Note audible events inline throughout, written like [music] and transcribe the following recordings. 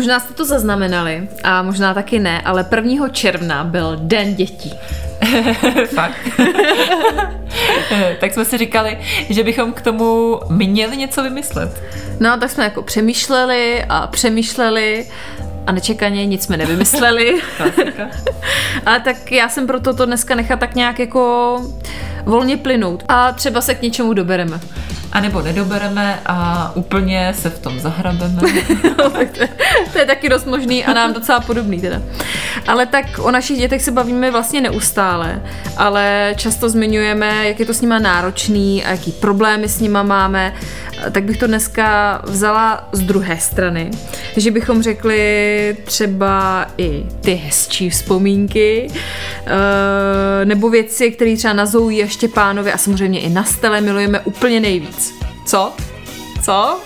Možná jste to zaznamenali a možná taky ne, ale 1. června byl Den dětí. [laughs] Fakt. tak jsme si říkali, že bychom k tomu měli něco vymyslet. No, tak jsme jako přemýšleli a přemýšleli a nečekaně nic jsme nevymysleli. [laughs] Ale tak já jsem proto to dneska nechat tak nějak jako volně plynout a třeba se k něčemu dobereme. A nebo nedobereme a úplně se v tom zahrabeme. [laughs] no, to, je, taky dost možný a nám docela podobný teda. Ale tak o našich dětech se bavíme vlastně neustále, ale často zmiňujeme, jak je to s nima náročný a jaký problémy s nima máme, tak bych to dneska vzala z druhé strany, že bychom řekli třeba i ty hezčí vzpomínky, eh, nebo věci, které třeba na Zoují a Štěpánovi a samozřejmě i na Stele milujeme úplně nejvíc. Co? Co?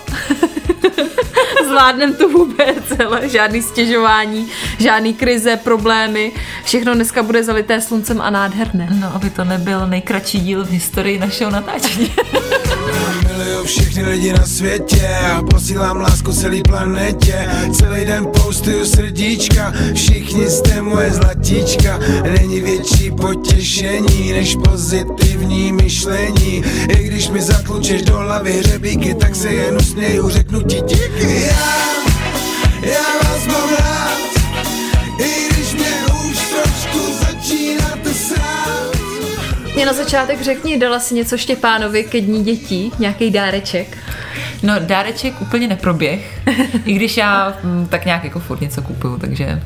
[laughs] Zvládnem to vůbec, ale žádný stěžování, žádný krize, problémy. Všechno dneska bude zalité sluncem a nádherné. No, aby to nebyl nejkratší díl v historii našeho natáčení. [laughs] Všechny lidi na světě a posílám lásku celý planetě. Celý den postuju srdíčka, všichni jste moje zlatíčka. Není větší potěšení než pozitivní myšlení. I když mi zatlučeš do hlavy hřebíky, tak se jen usměju, řeknu ti díky. Já, já vás mám rád, i Mě na začátek řekni, dala si něco Štěpánovi ke dní dětí, nějaký dáreček? No, dáreček úplně neproběh, i když já m, tak nějak jako furt něco kupuju, takže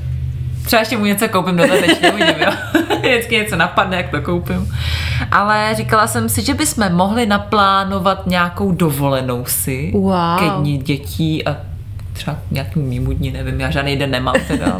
třeba ještě mu něco koupím dodatečně, uvidím, jo. [laughs] Vždycky něco napadne, jak to koupím. Ale říkala jsem si, že bychom mohli naplánovat nějakou dovolenou si Wow. ke dní dětí a třeba nějaký mýmu dní, nevím, já žádný den nemám teda.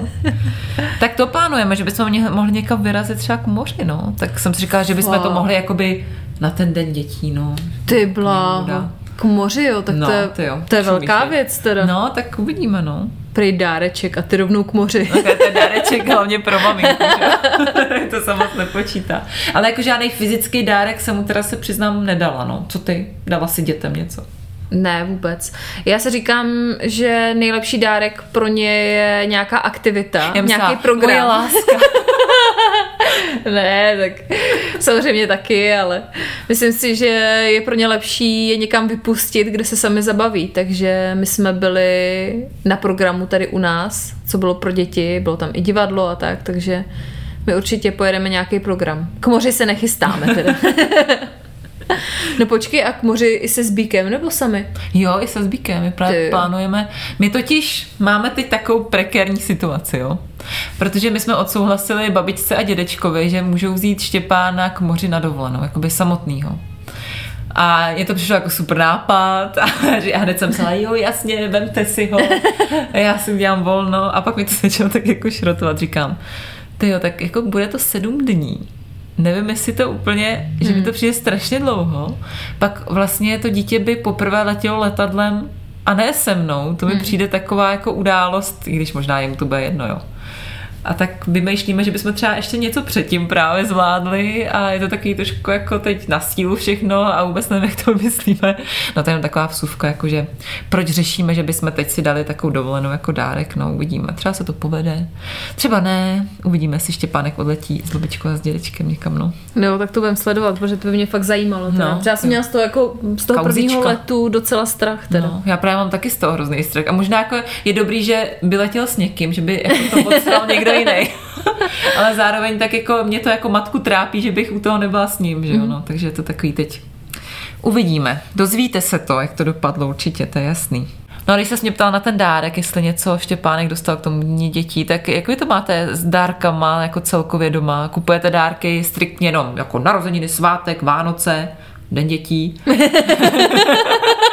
[laughs] tak to plánujeme, že bychom mohli někam vyrazit třeba k moři, no. Tak jsem si říkala, že bychom Wow. to mohli jakoby na ten den dětí, no. Ty bláho. K moři, jo, tak No, to, je, ty jo, to je velká je. věc teda. No, tak uvidíme, no. Prej dáreček a ty rovnou k moři. To je ten dáreček hlavně pro maminku, že? [laughs] to se moc nepočítá. Ale jako žádný fyzický dárek jsem mu teda se přiznám nedala, no. Co ty? Dala si dětem něco? Ne, vůbec. Já se říkám, že nejlepší dárek pro ně je nějaká aktivita, myslela, nějaký program. Moje láska. [laughs] ne, tak samozřejmě taky, ale myslím si, že je pro ně lepší je někam vypustit, kde se sami zabaví. Takže my jsme byli na programu tady u nás, co bylo pro děti, bylo tam i divadlo a tak, takže my určitě pojedeme nějaký program. K moři se nechystáme teda. [laughs] [laughs] no počkej, a k moři i se Zbíkem nebo sami? Jo, i se Zbíkem, my právě plánujeme. My totiž máme teď takovou prekérní situaci, jo. Protože my jsme odsouhlasili babičce a dědečkovi, že můžou vzít Štěpána k moři na dovolenou, jakoby samotnýho. A je to přišlo jako super nápad [laughs] a že já hned jsem psala, jo jasně, vemte si ho, já si udělám volno a pak mi to začalo tak jako šrotovat, říkám, ty jo, tak jako bude to sedm dní, nevím, jestli to úplně, že mi to přijde strašně dlouho, pak vlastně to dítě by poprvé letělo letadlem a ne se mnou, to mi přijde taková jako událost, i když možná jim to bude jedno, jo. A tak vymýšlíme, že bychom třeba ještě něco předtím právě zvládli a je to takový trošku jako teď na sílu všechno a vůbec nevím, jak to [laughs] myslíme. No to je jenom taková vsuvka, jakože proč řešíme, že bychom teď si dali takovou dovolenou jako dárek, no uvidíme. Třeba se to povede, třeba ne, uvidíme, jestli Štěpánek odletí s babičkou a s dědečkem někam, no. No, tak to budem sledovat, protože to by mě fakt zajímalo. Teda. No. Třeba jsem měla z toho, jako, z toho Kauzička. prvního letu docela strach. Teda. No, já právě mám taky z toho hrozný strach. A možná jako je dobrý, že by letěl s někým, že by jako to odsral někdo jiný. [laughs] Ale zároveň tak jako mě to jako matku trápí, že bych u toho nebyla s ním, že jo, no. Takže je to takový teď. Uvidíme. Dozvíte se to, jak to dopadlo určitě, to je jasný. No a když se mě ptal na ten dárek, jestli něco Štěpánek dostal k tomu dní dětí, tak jak vy to máte s dárkama jako celkově doma? Kupujete dárky striktně jenom jako narozeniny, svátek, Vánoce, Den dětí? [laughs]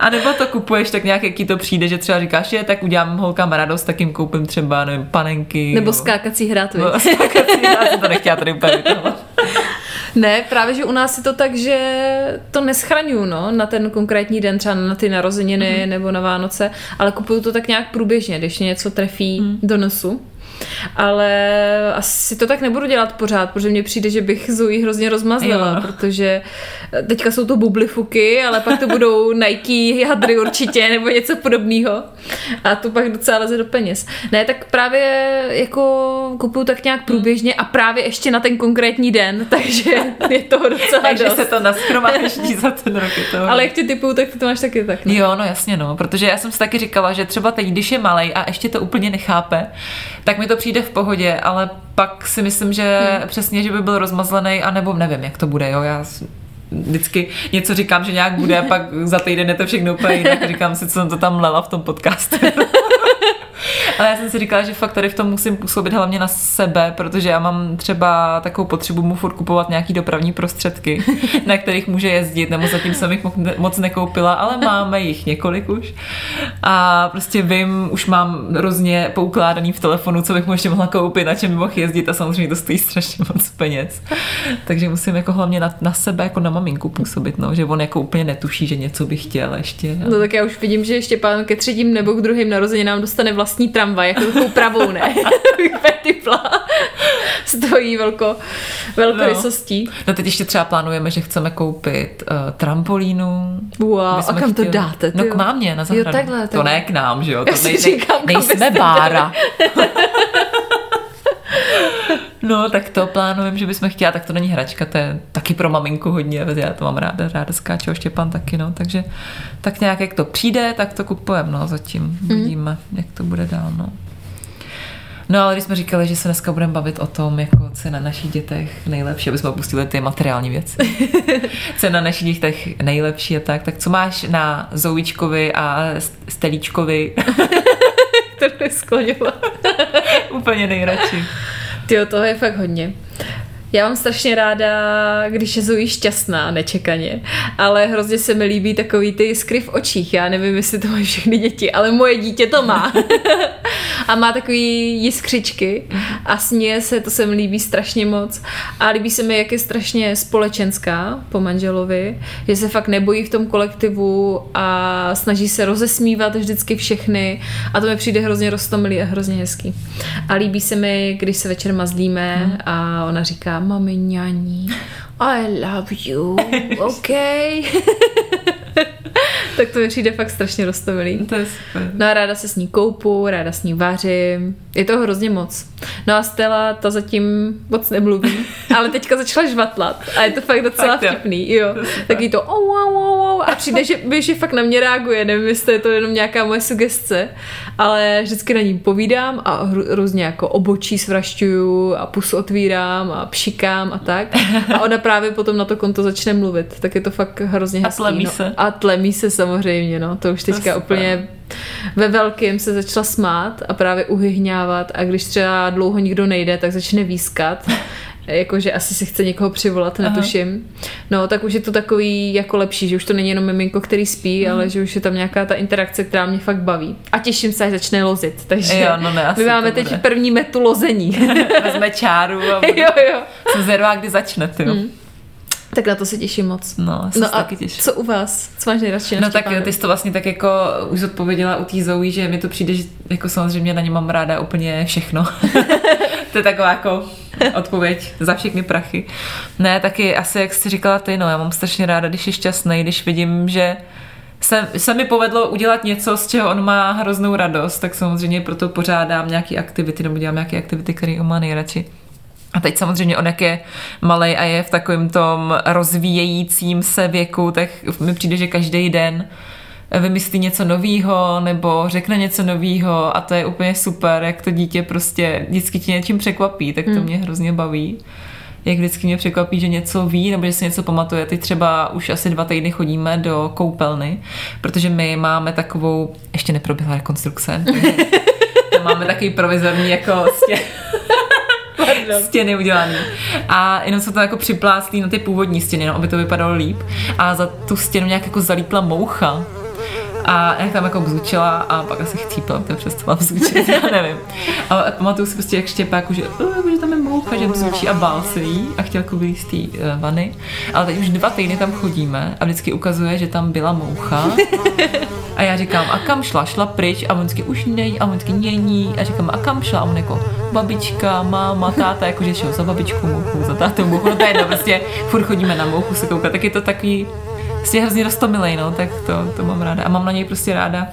A nebo to kupuješ tak nějak, jaký to přijde, že třeba říkáš, že tak udělám holkám radost, tak jim koupím třeba, nevím, panenky. Nebo no. skákací hrát? No, skákací, jsem to nechtěla tady úplně. [laughs] Ne, právě, že u nás je to tak, že to neschraňuju, no, na ten konkrétní den, třeba na ty narozeniny mm. nebo na Vánoce, ale kupuju to tak nějak průběžně, když mě něco trefí mm. do nosu. Ale asi to tak nebudu dělat pořád, protože mně přijde, že bych Zoe hrozně rozmazlila, Jo. protože teďka jsou to bublifuky, ale pak to budou Nike hadry určitě, nebo něco podobného. A to pak docela leze do peněz. Ne, tak právě jako kupuju tak nějak průběžně a právě ještě na ten konkrétní den, [laughs] takže je toho docela Takže dost. se to naschromáždí za ten rok. To... Ale jak tě typuju, tak ty to máš taky tak. Ne? Jo, no jasně, no, protože já jsem si taky říkala, že třeba teď, když je malej a ještě to úplně nechápe, tak mi to přijde v pohodě, ale pak si myslím, že hmm. přesně, že by byl rozmazlený, anebo nevím, jak to bude, jo, já vždycky něco říkám, že nějak bude, a pak za týden je to všechno úplně jinak, [laughs] říkám si, co jsem to tam lela v tom podcastu. [laughs] Ale já jsem si říkala, že fakt tady v tom musím působit hlavně na sebe, protože já mám třeba takovou potřebu mu furt kupovat nějaký dopravní prostředky, na kterých může jezdit, nebo zatím jsem jich mo- moc nekoupila, ale máme jich několik už. A prostě vím, už mám různě poukládaný v telefonu, co bych mu ještě mohla koupit, na čem by mohl jezdit a samozřejmě to stojí strašně moc peněz. Takže musím jako hlavně na, na sebe, jako na maminku působit, no, že on jako úplně netuší, že něco by chtěl ještě. No tak já už vidím, že ještě pán ke třetím nebo k druhým narozeninám dostane vlastní tramvaj, jako takovou pravou, ne? [laughs] Vypetipla. Stojí velko, velkorysostí. No teď ještě třeba plánujeme, že chceme koupit uh, trampolínu. Wow, a kam to chtěli- dáte? No ty k jo? mámě na Jo, zahradu. takhle, To takhle. ne k nám, že jo? To si nej, říkám, nejsme bára. [laughs] No, tak to plánujeme, že bychom chtěla, tak to není hračka, to je taky pro maminku hodně, já to mám ráda, ráda skáče, Štěpán taky, no, takže tak nějak, jak to přijde, tak to kupujeme, no, zatím uvidíme, jak to bude dál, no. No ale když jsme říkali, že se dneska budeme bavit o tom, jako co je na našich dětech nejlepší, aby jsme opustili ty materiální věci. [laughs] co je na našich dětech nejlepší a tak, tak co máš na Zouičkovi a Stelíčkovi Kterou je skloňovat. úplně nejradši? Tyjo, toho je fakt hodně. Já mám strašně ráda, když je Zoe šťastná, nečekaně, ale hrozně se mi líbí takový ty skry v očích. Já nevím, jestli to mají všechny děti, ale moje dítě to má. [laughs] a má takový jiskřičky a směje se, to se mi líbí strašně moc. A líbí se mi, jak je strašně společenská po manželovi, že se fakt nebojí v tom kolektivu a snaží se rozesmívat vždycky všechny a to mi přijde hrozně roztomilý a hrozně hezký. A líbí se mi, když se večer mazlíme a ona říká, mami ňaní, I love you, [laughs] OK. [laughs] tak to mi přijde fakt strašně roztomilý. To je super. No a ráda se s ní koupu, ráda s ní vařím. Je toho hrozně moc. No a Stella, ta zatím moc nemluví, [laughs] ale teďka začala žvatlat a je to fakt docela Fakt jo. vtipný. Jo. Taky to oh, wow, wow, wow, a přijde, že, [laughs] že fakt na mě reaguje. Nevím, jestli je to jenom nějaká moje sugestce, ale vždycky na ní povídám a různě jako obočí svrašťuju a pusu otvírám a pšikám a tak. A ona právě potom na to konto začne mluvit. Tak je to fakt hrozně A hezký. tlemí no. se. A tlemí se samozřejmě, no. To už To teďka super. úplně ve velkém se začala smát a právě uhyhňávat a když třeba dlouho nikdo nejde, tak začne výskat. [laughs] Jakože asi si chce někoho přivolat, netuším. No, tak už je to takový jako lepší, že už to není jenom miminko, který spí, Mhm. ale že už je tam nějaká ta interakce, která mě fakt baví. A těším se, až začne lozit. Takže Jo, no ne, my máme to teď bude. první metu lození. [laughs] Vezme čáru a [laughs] jo, jo. jsem zvědavá, kdy začne, ty. Mm. Tak na to se těším moc. No, No se a taky těším. co u vás? Co máš nejradši No tak Štěpánovi? ty jsi to vlastně tak jako už odpověděla u té Zoe, že mi to přijde, že jako samozřejmě na ně mám ráda úplně všechno. [laughs] to je taková jako odpověď za všechny prachy. Ne, taky asi jak jsi říkala ty, no já mám strašně ráda, když je šťastný, když vidím, že se, se mi povedlo udělat něco, z čeho on má hroznou radost, tak samozřejmě proto pořádám nějaké aktivity nebo dělám nějaké aktivity, které on má nejradši. A teď samozřejmě on, jak je malý a je v takovém tom rozvíjejícím se věku, tak mi přijde, že každý den vymyslí něco novýho nebo řekne něco novýho a to je úplně super, jak to dítě prostě vždycky tě něčím překvapí, tak to Hmm. mě hrozně baví. Jak vždycky mě překvapí, že něco ví nebo že si něco pamatuje. Teď třeba už asi dva týdny chodíme do koupelny, protože my máme takovou, ještě neproběhla rekonstrukce, [laughs] máme takový provizorní jako stě, stěny udělaný. A jenom se to jako připláclí na ty původní stěny, no, aby to vypadalo líp. A za tu stěnu nějak jako zalípla moucha. A jak tam jako bzučila a pak asi chcípla, to přestala bzučit, [laughs] já nevím. A pamatuju si prostě, jak štěpák, že, uh, že tam je moucha, že bzučí a bál se jí a chtěl jako z té uh, vany. Ale teď už dva týdny tam chodíme a vždycky ukazuje, že tam byla moucha. A já říkám, a kam šla? Šla pryč a on vždycky už není a on vždycky není. A říkám, a kam šla? A on jako, babička, máma, táta, jakože šel za babičku mouchu, za tátou mouchu. No to je jedno, prostě furt chodíme na mouchu se koukat, tak je to takový prostě hrozně roztomilej, no, tak to, to mám ráda. A mám na něj prostě ráda,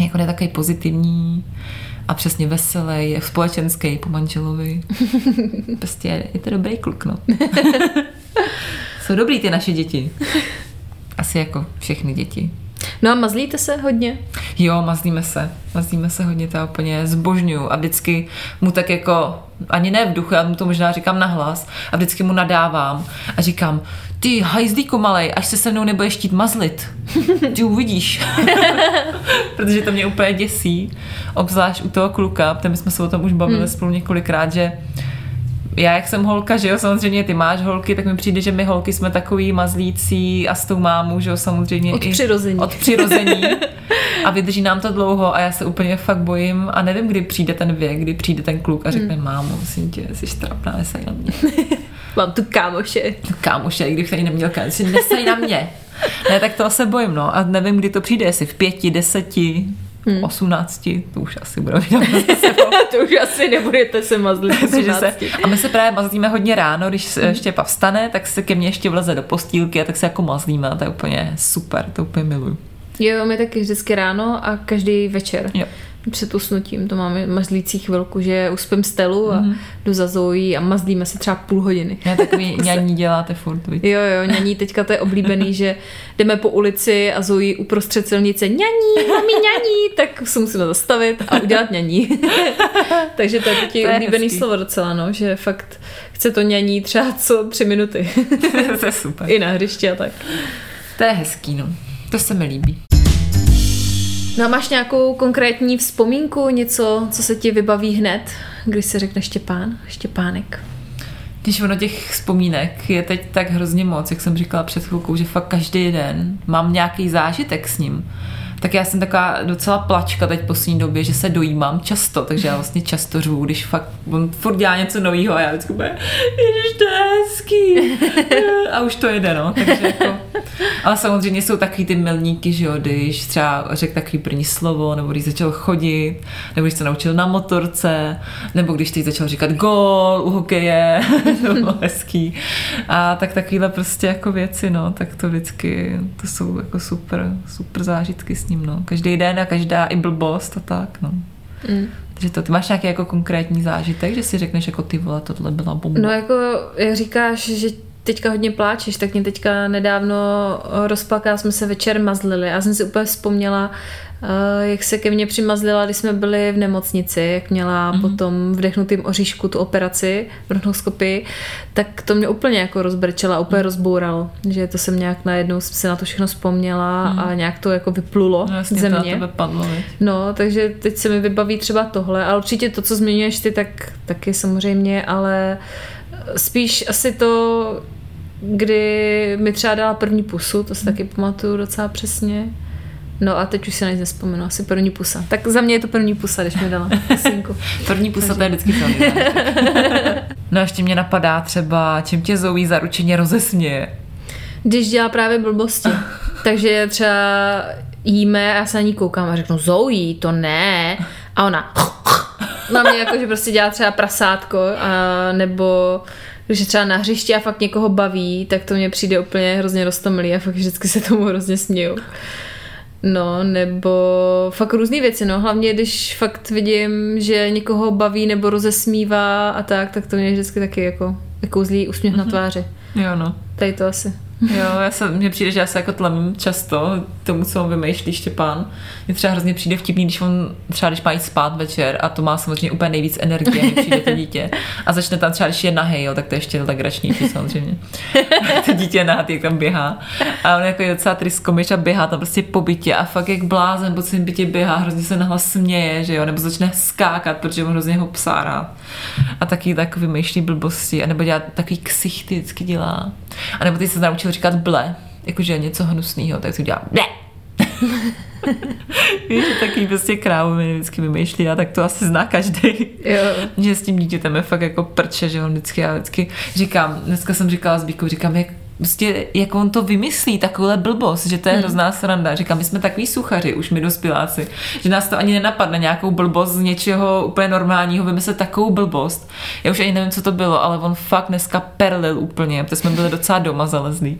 jako je takový pozitivní a přesně veselý, společenský po manželovi. [laughs] Prostě je to dobrý kluk, no. [laughs] Jsou dobrý ty naše děti. Asi jako všechny děti. No a mazlíte se hodně? Jo, mazlíme se. Mazlíme se hodně, to úplně zbožňuju. A vždycky mu tak jako, ani ne v duchu, já mu to možná říkám nahlas, a vždycky mu nadávám a říkám, ty hajzlíku malej, až se se mnou nebudeš štít mazlit. Ty uvidíš. [laughs] Protože to mě úplně děsí. Obzvlášť u toho kluka, protože my jsme se o tom už bavili hmm. spolu několikrát, že já jak jsem holka, že jo, samozřejmě ty máš holky, tak mi přijde, že my holky jsme takový mazlící a s tou mámou, že jo, samozřejmě od přirození. od přirození. [laughs] a vydrží nám to dlouho a já se úplně fakt bojím a nevím, kdy přijde ten věk, kdy přijde ten kluk a řekne, hmm. mámo, musím tě, jsi štrapná, nesaj na mě. [laughs] Mám tu kámoše. Tu kámoše, i kdybych tady neměl kámoše, nesaj na mě. ne, tak to se bojím, no. A nevím, kdy to přijde, jestli v pěti, deseti, hmm. 18, to už asi budeme [laughs] To už asi nebudete se mazlit [laughs] se, A my se právě mazlíme hodně ráno, když hmm. Štěpa vstane, tak se ke mně ještě vleze do postýlky a tak se jako mazlíme a to je úplně super, to úplně miluju. Jo, my taky vždycky ráno a každý večer. Jo před usnutím, to máme mazlící chvilku, že uspím stelu a mm-hmm. jdu za Zoe a mazlíme se třeba půl hodiny. Já takový [laughs] ňaní děláte furt, víc. Jo, jo, ňaní, teďka to je oblíbený, že jdeme po ulici a Zoe uprostřed silnice ňaní, mami ňaní, tak se musíme zastavit a udělat ňaní. [laughs] Takže to je taky oblíbený hezký. slovo docela, no, že fakt chce to ňaní třeba co tři minuty. [laughs] to je super. I na hřišti a tak. To je hezký, no. To se mi líbí. No a máš nějakou konkrétní vzpomínku, něco, co se ti vybaví hned, když se řekne Štěpán, Štěpánek? Když ono těch vzpomínek je teď tak hrozně moc, jak jsem říkala před chvilkou, že fakt každý den mám nějaký zážitek s ním tak já jsem taková docela plačka teď poslední době, že se dojímám často, takže já vlastně často řvu, když fakt on furt dělá něco nového a já vždycky bude, ježiš, to je hezký. [laughs] A už to jede, no. Takže jako, ale samozřejmě jsou takový ty milníky, že jo, když třeba řekl takový první slovo, nebo když začal chodit, nebo když se naučil na motorce, nebo když teď začal říkat gol u hokeje, [laughs] to bylo hezký. A tak takovýhle prostě jako věci, no, tak to vždycky, to jsou jako super, super zážitky s ním, no. Každý den a každá i blbost a tak, no. Mm. Takže to, ty máš nějaký jako konkrétní zážitek, že si řekneš jako ty vole, tohle byla bomba. No jako, jak říkáš, že teďka hodně pláčeš, tak mě teďka nedávno rozplakala, jsme se večer mazlili a jsem si úplně vzpomněla, Eh, jak se ke mně přimazlila, když jsme byli v nemocnici, jak měla mm-hmm. potom vdechnutým oříšku tu operaci, bronchoskopii, tak to mě úplně jako rozbrčela, úplně mm. rozbouralo, že to jsem nějak najednou se na to všechno vzpomněla mm. a nějak to jako vyplulo no, ze mě. To padlo, no, takže teď se mi vybaví třeba tohle, ale určitě to, co zmiňuješ ty, tak taky samozřejmě, ale spíš asi to, kdy mi třeba dala první pusu, to si taky pamatuju docela přesně. No a teď už se na nic nespomenu, asi první pusa. Tak za mě je to první pusa, když mi dala [laughs] pusinku. první pusa to je vždycky to. [laughs] No a ještě mě napadá třeba, čím tě Zoe zaručeně rozesměje. Když dělá právě blbosti. [laughs] Takže třeba jíme a já se na ní koukám a řeknu Zoe, to ne. A ona na mě jako, že prostě dělá třeba prasátko a nebo když je třeba na hřišti a fakt někoho baví, tak to mě přijde úplně hrozně roztomilý a fakt vždycky se tomu hrozně směju. No, nebo fakt různé věci, no. Hlavně, když fakt vidím, že někoho baví nebo rozesmívá a tak, tak to mě vždycky taky jako, jako zlý úsměv mm-hmm. na mhm. tváři. Jo, no. Tady to asi. Jo, já se, mně přijde, že já se jako tlemím často tomu, co on vymýšlí Štěpán. Mně třeba hrozně přijde vtipný, když on třeba, když má jít spát večer a to má samozřejmě úplně nejvíc energie, přijde to dítě. A začne tam třeba, když je nahej, jo, tak to je ještě legračnější samozřejmě. [laughs] to dítě nahý, jak tam běhá. A on jako je docela tryskomič a běhá tam prostě po bytě a fakt jak blázen po celém bytě běhá, hrozně se nahlas směje, že jo, nebo začne skákat, protože on hrozně ho psá rád. A taky tak vymýšlí blbosti, a nebo dělá takový ksichty vždycky dělá. A nebo ty se naučil říkat ble, jakože něco hnusného, tak to dělá ble. [laughs] Víš, že taky prostě krávy vždycky vymýšlí a tak to asi zná každý. Jo. že s tím dítětem je fakt jako prče, že on vždycky, já vždycky říkám, dneska jsem říkala s Bíkou, říkám, jak prostě, jak on to vymyslí, takovouhle blbost, že to je Hmm. hrozná sranda. Říkám, my jsme takový suchaři, už my dospěláci, že nás to ani nenapadne nějakou blbost z něčeho úplně normálního, vymyslet takovou blbost. Já už ani nevím, co to bylo, ale on fakt dneska perlil úplně, protože jsme byli docela doma zalezlí.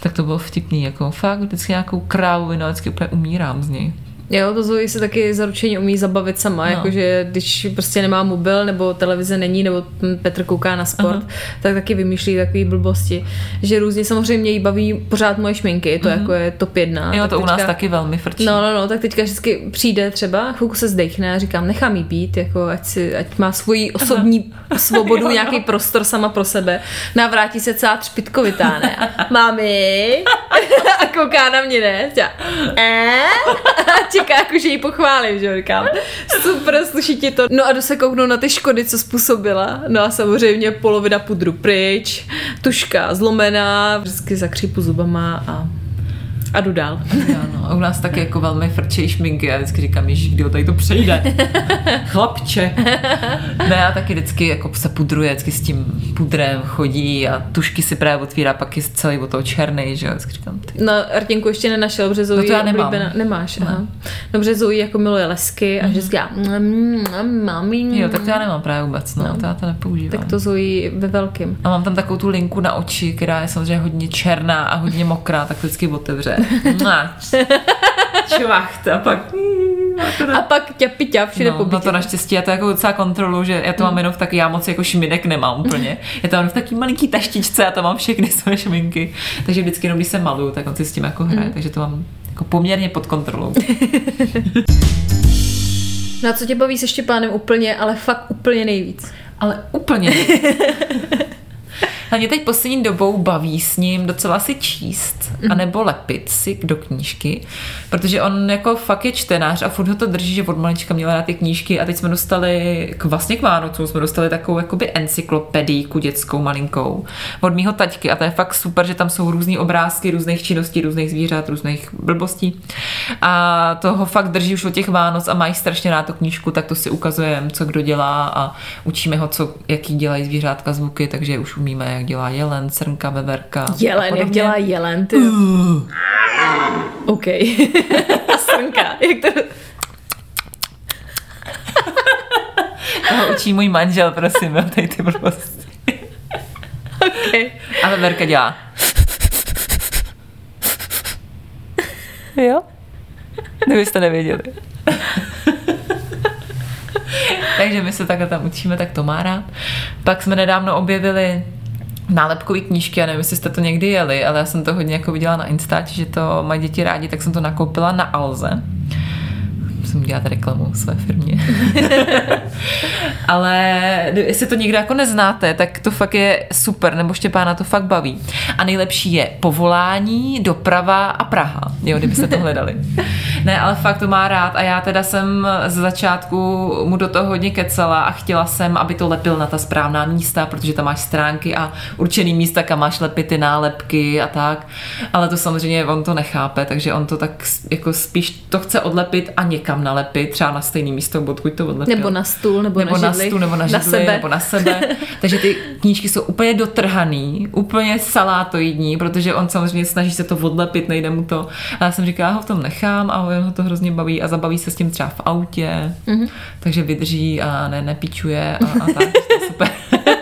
Tak to bylo vtipný, jako fakt vždycky nějakou krávu, no, vždycky úplně umírám z něj. Jo, to Zoe se taky zaručeně umí zabavit sama, no. jakože když prostě nemá mobil, nebo televize není, nebo Petr kouká na sport, uh-huh. tak taky vymýšlí takové blbosti. Že různě samozřejmě jí baví pořád moje šminky, to uh-huh. jako je top jedna. Jo, tak to u nás taky velmi frčí. No, no, no, tak teďka vždycky přijde třeba, chvilku se zdechne a říkám, nechám jí být, jako ať, si, ať má svoji osobní [laughs] [laughs] svobodu, nějaký prostor sama pro sebe. Navrátí se celá třpitkovitá, ne? Mami! [laughs] a kouká na mě, ne? Tě, eh? Čeká, jako, že jí pochválím, že říkám. Super, sluší ti to. No a jdu se kouknout na ty škody, co způsobila. No a samozřejmě polovina pudru pryč, tuška zlomená, vždycky zakřípu zubama a, a jdu dál. Jo, no. A u nás taky jako velmi frčejí šminky. Já vždycky říkám, ježiš, kdy ho tady to přejde. [laughs] Chlapče. Ne, já taky vždycky jako se pudruje, vždycky s tím pudrem chodí a tušky si právě otvírá, pak je celý od toho černý, že jo. Vždycky říkám, ty. No, Artěnku ještě nenašel, protože Zoe No to já nemám. oblíbená. Nemáš, aha. No, protože Zoe jako miluje lesky a vždycky já, mm, mm, mami. Jo, tak to já nemám právě vůbec, no, No. to já to nepoužívám. Tak to Zoe ve velkým. A mám tam takovou tu linku na oči, která je samozřejmě hodně černá a hodně mokrá, tak vždycky otevře. Čvacht a pak... A pak ťapi ťap všude No, no to naštěstí, já to jako docela kontrolu, že já to mám jenom v taky, já moc jako šminek nemám úplně. Já to mám v taky malinký taštičce a tam mám všechny [laughs] svoje šminky. Takže vždycky jenom když se maluju, tak on si s tím jako hraje. Takže to mám jako poměrně pod kontrolou. [laughs] No a co tě baví se Štěpánem úplně, ale fakt úplně nejvíc? Ale úplně. [laughs] A mě teď poslední dobou baví s ním docela si číst, anebo lepit si do knížky, protože on jako fakt je čtenář a furt ho to drží, že od malička měla rád ty knížky a teď jsme dostali, k, vlastně k Vánocům jsme dostali takovou jakoby encyklopedijku dětskou malinkou od mýho taťky a to je fakt super, že tam jsou různý obrázky různých činností, různých zvířat, různých blbostí a toho fakt drží už od těch Vánoc a mají strašně rád tu knížku, tak to si ukazujeme, co kdo dělá a učíme ho, co, jaký dělají zvířátka zvuky, takže už umíme, jak dělá jelen, srnka, veverka. Jelen, jak dělá jelen, ty. OK. [laughs] srnka, jak to... Toho učí můj manžel, prosím, jo, tady ty blbosti. Okay. A veverka dělá. Jo? Kdybyste nevěděli. Takže my se takhle tam učíme, tak to má rád. Pak jsme nedávno objevili nálepkové knížky, já nevím, jestli jste to někdy jeli, ale já jsem to hodně jako viděla na Instači, že to mají děti rádi, tak jsem to nakoupila na Alze. Musím dělat reklamu své firmě. [laughs] Ale jestli to někdo jako neznáte, tak to fakt je super, nebo Štěpána to fakt baví. A nejlepší je povolání, doprava a Praha, jo, kdybyste to hledali. [laughs] Ne, ale fakt to má rád a já teda jsem z začátku mu do toho hodně kecala a chtěla jsem, aby to lepil na ta správná místa, protože tam máš stránky a určený místa, kam máš lepit ty nálepky a tak. Ale to samozřejmě on to nechápe, takže on to tak jako spíš to chce odlepit a někam nalepit, třeba na stejný místo, odkud to odlepil. Nebo na stůl, nebo, nebo na na stůl, nebo na, židli, sebe. nebo na sebe. [laughs] Takže ty knížky jsou úplně dotrhaný, úplně salátoidní, protože on samozřejmě snaží se to odlepit, nejde mu to. A já jsem říkala, já ho v tom nechám a on ho to hrozně baví a zabaví se s tím třeba v autě, mm-hmm. takže vydrží a ne, nepíčuje a, a tak, to je super. [laughs]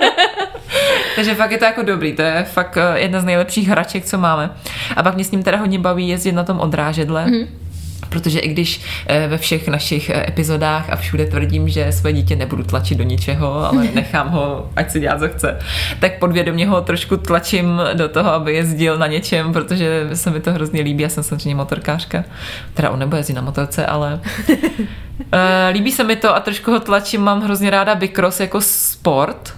Takže fakt je to jako dobrý, to je fakt eh, jedna z nejlepších hraček, co máme. A pak mě s ním teda hodně baví jezdit na tom odrážedle. Mm. Protože i když eh, ve všech našich eh, epizodách a všude tvrdím, že své dítě nebudu tlačit do ničeho, ale [laughs] nechám ho, ať si dělá, co chce, tak podvědomě ho trošku tlačím do toho, aby jezdil na něčem, protože se mi to hrozně líbí. Já jsem samozřejmě motorkářka. Teda on nebo jezdí na motorce, ale [laughs] eh, líbí se mi to a trošku ho tlačím. Mám hrozně ráda bikros jako sport.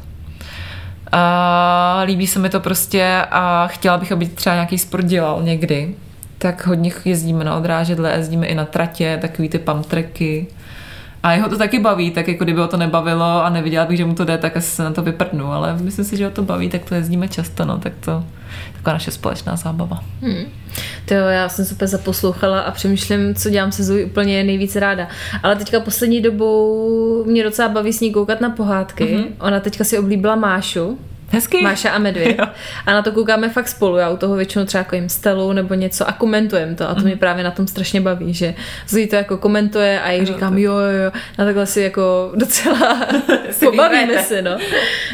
A líbí se mi to prostě a chtěla bych, aby třeba nějaký sport dělal někdy. Tak hodně jezdíme na odrážedle, jezdíme i na tratě, takový ty pump tracky. A jeho to taky baví, tak jako kdyby ho to nebavilo a neviděla bych, že mu to jde, tak asi se na to vyprdnu, ale myslím si, že ho to baví, tak to jezdíme často, no, tak to taková naše společná zábava. Hmm. To jo, já jsem se úplně zaposlouchala a přemýšlím, co dělám se Zoe úplně nejvíc ráda. Ale teďka poslední dobou mě docela baví s ní koukat na pohádky. Mm-hmm. Ona teďka si oblíbila Mášu, Hezky. Máša a Medvěd. Jo. A na to koukáme fakt spolu. Já u toho většinou třeba jako jim stelu nebo něco a komentujeme to. A to mě právě na tom strašně baví, že Zoe to jako komentuje a já říkám jo, jo, jo. A takhle si jako [laughs] docela [laughs] pobavíme si, no.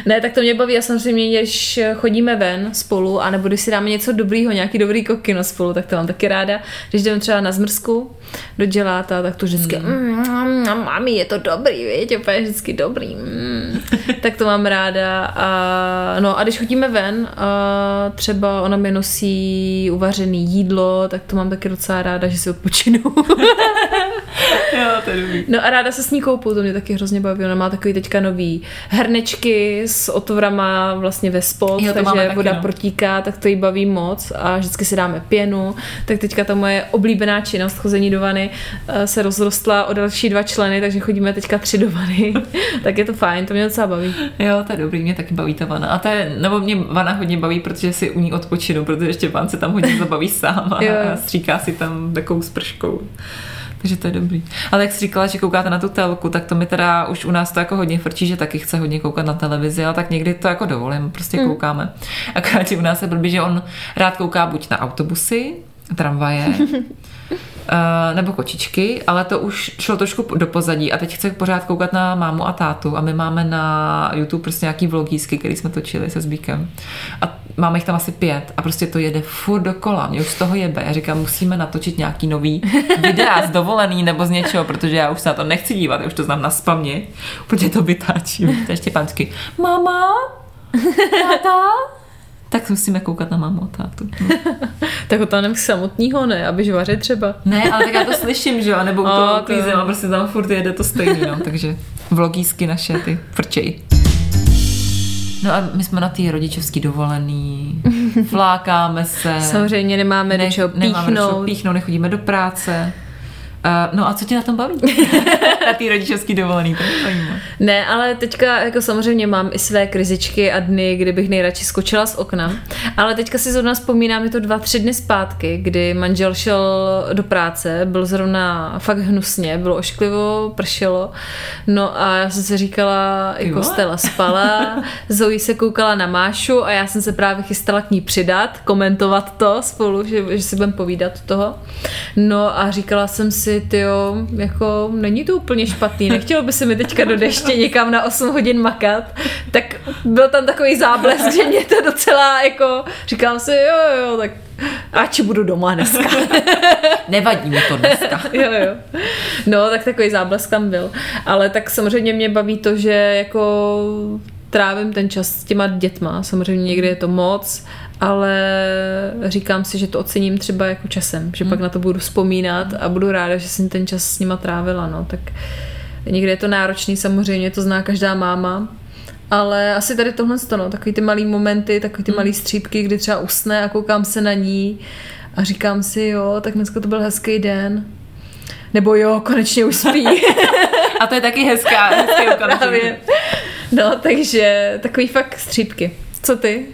Ne, tak to mě baví a samozřejmě, když chodíme ven spolu, anebo když si dáme něco dobrýho, nějaký dobrý kokino spolu, tak to mám taky ráda. Když jdeme třeba na zmrzku do děláta, tak to vždycky mm. Mm, mami, je to dobrý, víš, úplně vždycky dobrý. Mm. [laughs] tak to mám ráda a no a když chodíme ven a třeba ona mi nosí uvařený jídlo, tak to mám taky docela ráda, že si odpočinu. [laughs] Jo, to je dobrý. No a ráda se s ní koupu, to mě taky hrozně baví. Ona má takový teďka nový hernečky s otvorama vlastně ve spod, Jo, takže voda no. protíká, tak to jí baví moc a vždycky si dáme pěnu. Tak teďka ta moje oblíbená činnost chození do vany eh, se rozrostla o další dva členy, takže chodíme teďka tři do vany. [laughs] tak je to fajn, to mě docela baví. Jo, to je dobrý, mě taky baví ta vana. A to je, nebo mě vana hodně baví, protože si u ní odpočinu, protože Štěpán se tam hodně zabaví [laughs] sám a, a stříká si tam takovou sprškou. Takže to je dobrý. Ale jak jsi říkala, že koukáte na tu telku, tak to mi teda už u nás to jako hodně frčí, že taky chce hodně koukat na televizi, ale tak někdy to jako dovolím, prostě Hmm. koukáme. Akorát, že u nás je blbý, že on rád kouká buď na autobusy, tramvaje, Uh, [laughs] nebo kočičky, ale to už šlo trošku do pozadí. A teď chce pořád koukat na mámu a tátu. A my máme na YouTube prostě nějaký vlogísky, který jsme točili se Zbíkem. A máme jich tam asi pět. A prostě to jede furt dokola, mě už z toho jebe. Já říkám, musíme natočit nějaký nový [laughs] videa z dovolený nebo z něčeho, protože já už se na to nechci dívat, já už to znám na spamě, protože to vytáčím. To ještě pánsky, mama, [laughs] táta, tak musíme koukat na mámu a tátu. No. [laughs] Tak otánem samotního ne, aby vařit třeba. Ne, ale tak já to slyším, že jo, nebo u [laughs] toho to- uklízím a prostě tam furt jede to stejný, no, takže vlogísky naše, ty frčej. No a my jsme na té rodičovský dovolený, [laughs] flákáme se. Samozřejmě nemáme do čeho nemáme do čeho píchnout. píchnout, nechodíme do práce. Uh, no a co tě na tom baví? [laughs] na té rodičovský dovolený, to. Ne, ale teďka jako samozřejmě mám i své krizičky a dny, kdy bych nejradši skočila z okna. Ale teďka si zrovna vzpomínám, je to dva, tři dny zpátky, kdy manžel šel do práce, byl zrovna fakt hnusně, bylo ošklivo, pršelo. No a já jsem si říkala, jako vole. Stella spala, [laughs] Zoe se koukala na Mášu a já jsem se právě chystala k ní přidat, komentovat to spolu, že, že si budeme povídat toho. No a říkala jsem si, tyjo, jako není to úplně špatný, nechtělo by se mi teďka do deště někam na 8 hodin makat, tak byl tam takový záblesk, že mě to docela jako, říkám si, jo, jo, tak ač budu doma dneska. [laughs] Nevadí mi to dneska. jo, jo. No, tak takový záblesk tam byl. Ale tak samozřejmě mě baví to, že jako trávím ten čas s těma dětma. Samozřejmě někdy je to moc, ale říkám si, že to ocením třeba jako časem, že pak na to budu vzpomínat a budu ráda, že jsem ten čas s nima trávila, no, tak někdy je to náročný, samozřejmě to zná každá máma, ale asi tady tohle no, takový ty malý momenty, takový ty malý střípky, kdy třeba usne a koukám se na ní a říkám si, jo, tak dneska to byl hezký den. Nebo jo, konečně už spí. [laughs] A to je taky hezká, hezký okamžik. No, takže takový fakt střípky. Co ty?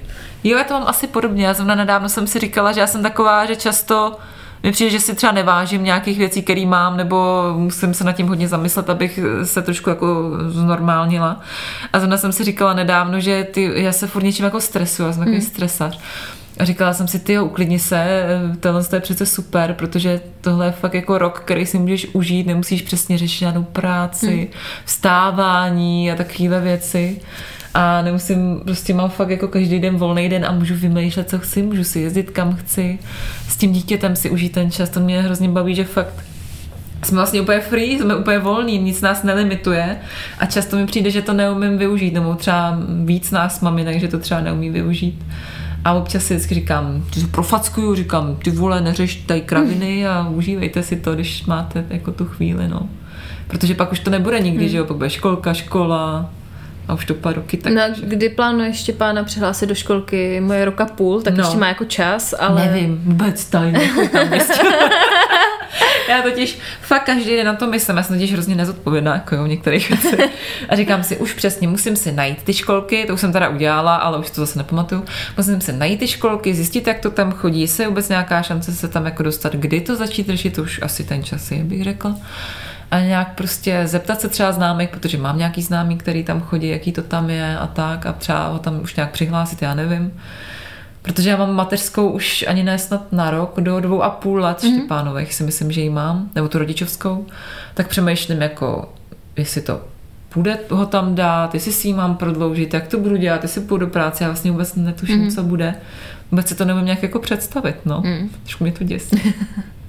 Jo, já to mám asi podobně. Já zrovna nedávno jsem si říkala, že já jsem taková, že často mi přijde, že si třeba nevážím nějakých věcí, které mám, nebo musím se nad tím hodně zamyslet, abych se trošku jako znormálnila. A zrovna jsem si říkala nedávno, že ty, já se furt něčím jako stresuju, já jsem takový mm. stresař. A říkala jsem si, ty uklidni se, tohle je přece super, protože tohle je fakt jako rok, který si můžeš užít, nemusíš přesně řešit žádnou práci, hmm. vstávání a takovéhle věci. A nemusím, prostě mám fakt jako každý den volný den a můžu vymýšlet, co chci, můžu si jezdit kam chci, s tím dítětem si užít ten čas, to mě hrozně baví, že fakt jsme vlastně úplně free, jsme úplně volní, nic nás nelimituje a často mi přijde, že to neumím využít, nebo třeba víc nás maminek, že to třeba neumí využít. A občas si vždycky říkám, že se profackuju, říkám, ty vole, neřeš tady kraviny a užívejte si to, když máte jako tu chvíli, no. Protože pak už to nebude nikdy, hmm. že jo, pak bude školka, škola a už to pár roky tak. No, kdy plánuješ Štěpána přihlásit do školky? Moje roka půl, tak No. ještě má jako čas, ale... Nevím, vůbec tam [laughs] Já totiž fakt každý den na to myslím, já jsem totiž hrozně nezodpovědná jako jo, v některých věcech. A říkám si, už přesně, musím si najít ty školky, to už jsem teda udělala, ale už to zase nepamatuju. Musím si najít ty školky, zjistit, jak to tam chodí, jestli je vůbec nějaká šance se tam jako dostat, kdy to začít řešit, to už asi ten čas je, bych řekla. A nějak prostě zeptat se třeba známých, protože mám nějaký známý, který tam chodí, jaký to tam je a tak a třeba ho tam už nějak přihlásit, já nevím. Protože já mám mateřskou už ani ne snad na rok, do dvou a půl let mm-hmm. Štěpánových si myslím, že ji mám, nebo tu rodičovskou, tak přemýšlím jako, jestli to půjde ho tam dát, jestli si ji mám prodloužit, jak to budu dělat, jestli půjdu do práce, já vlastně vůbec netuším, mm-hmm. co bude. Vůbec si to nevím nějak jako představit, no. Mm. Trošku mě to děsí.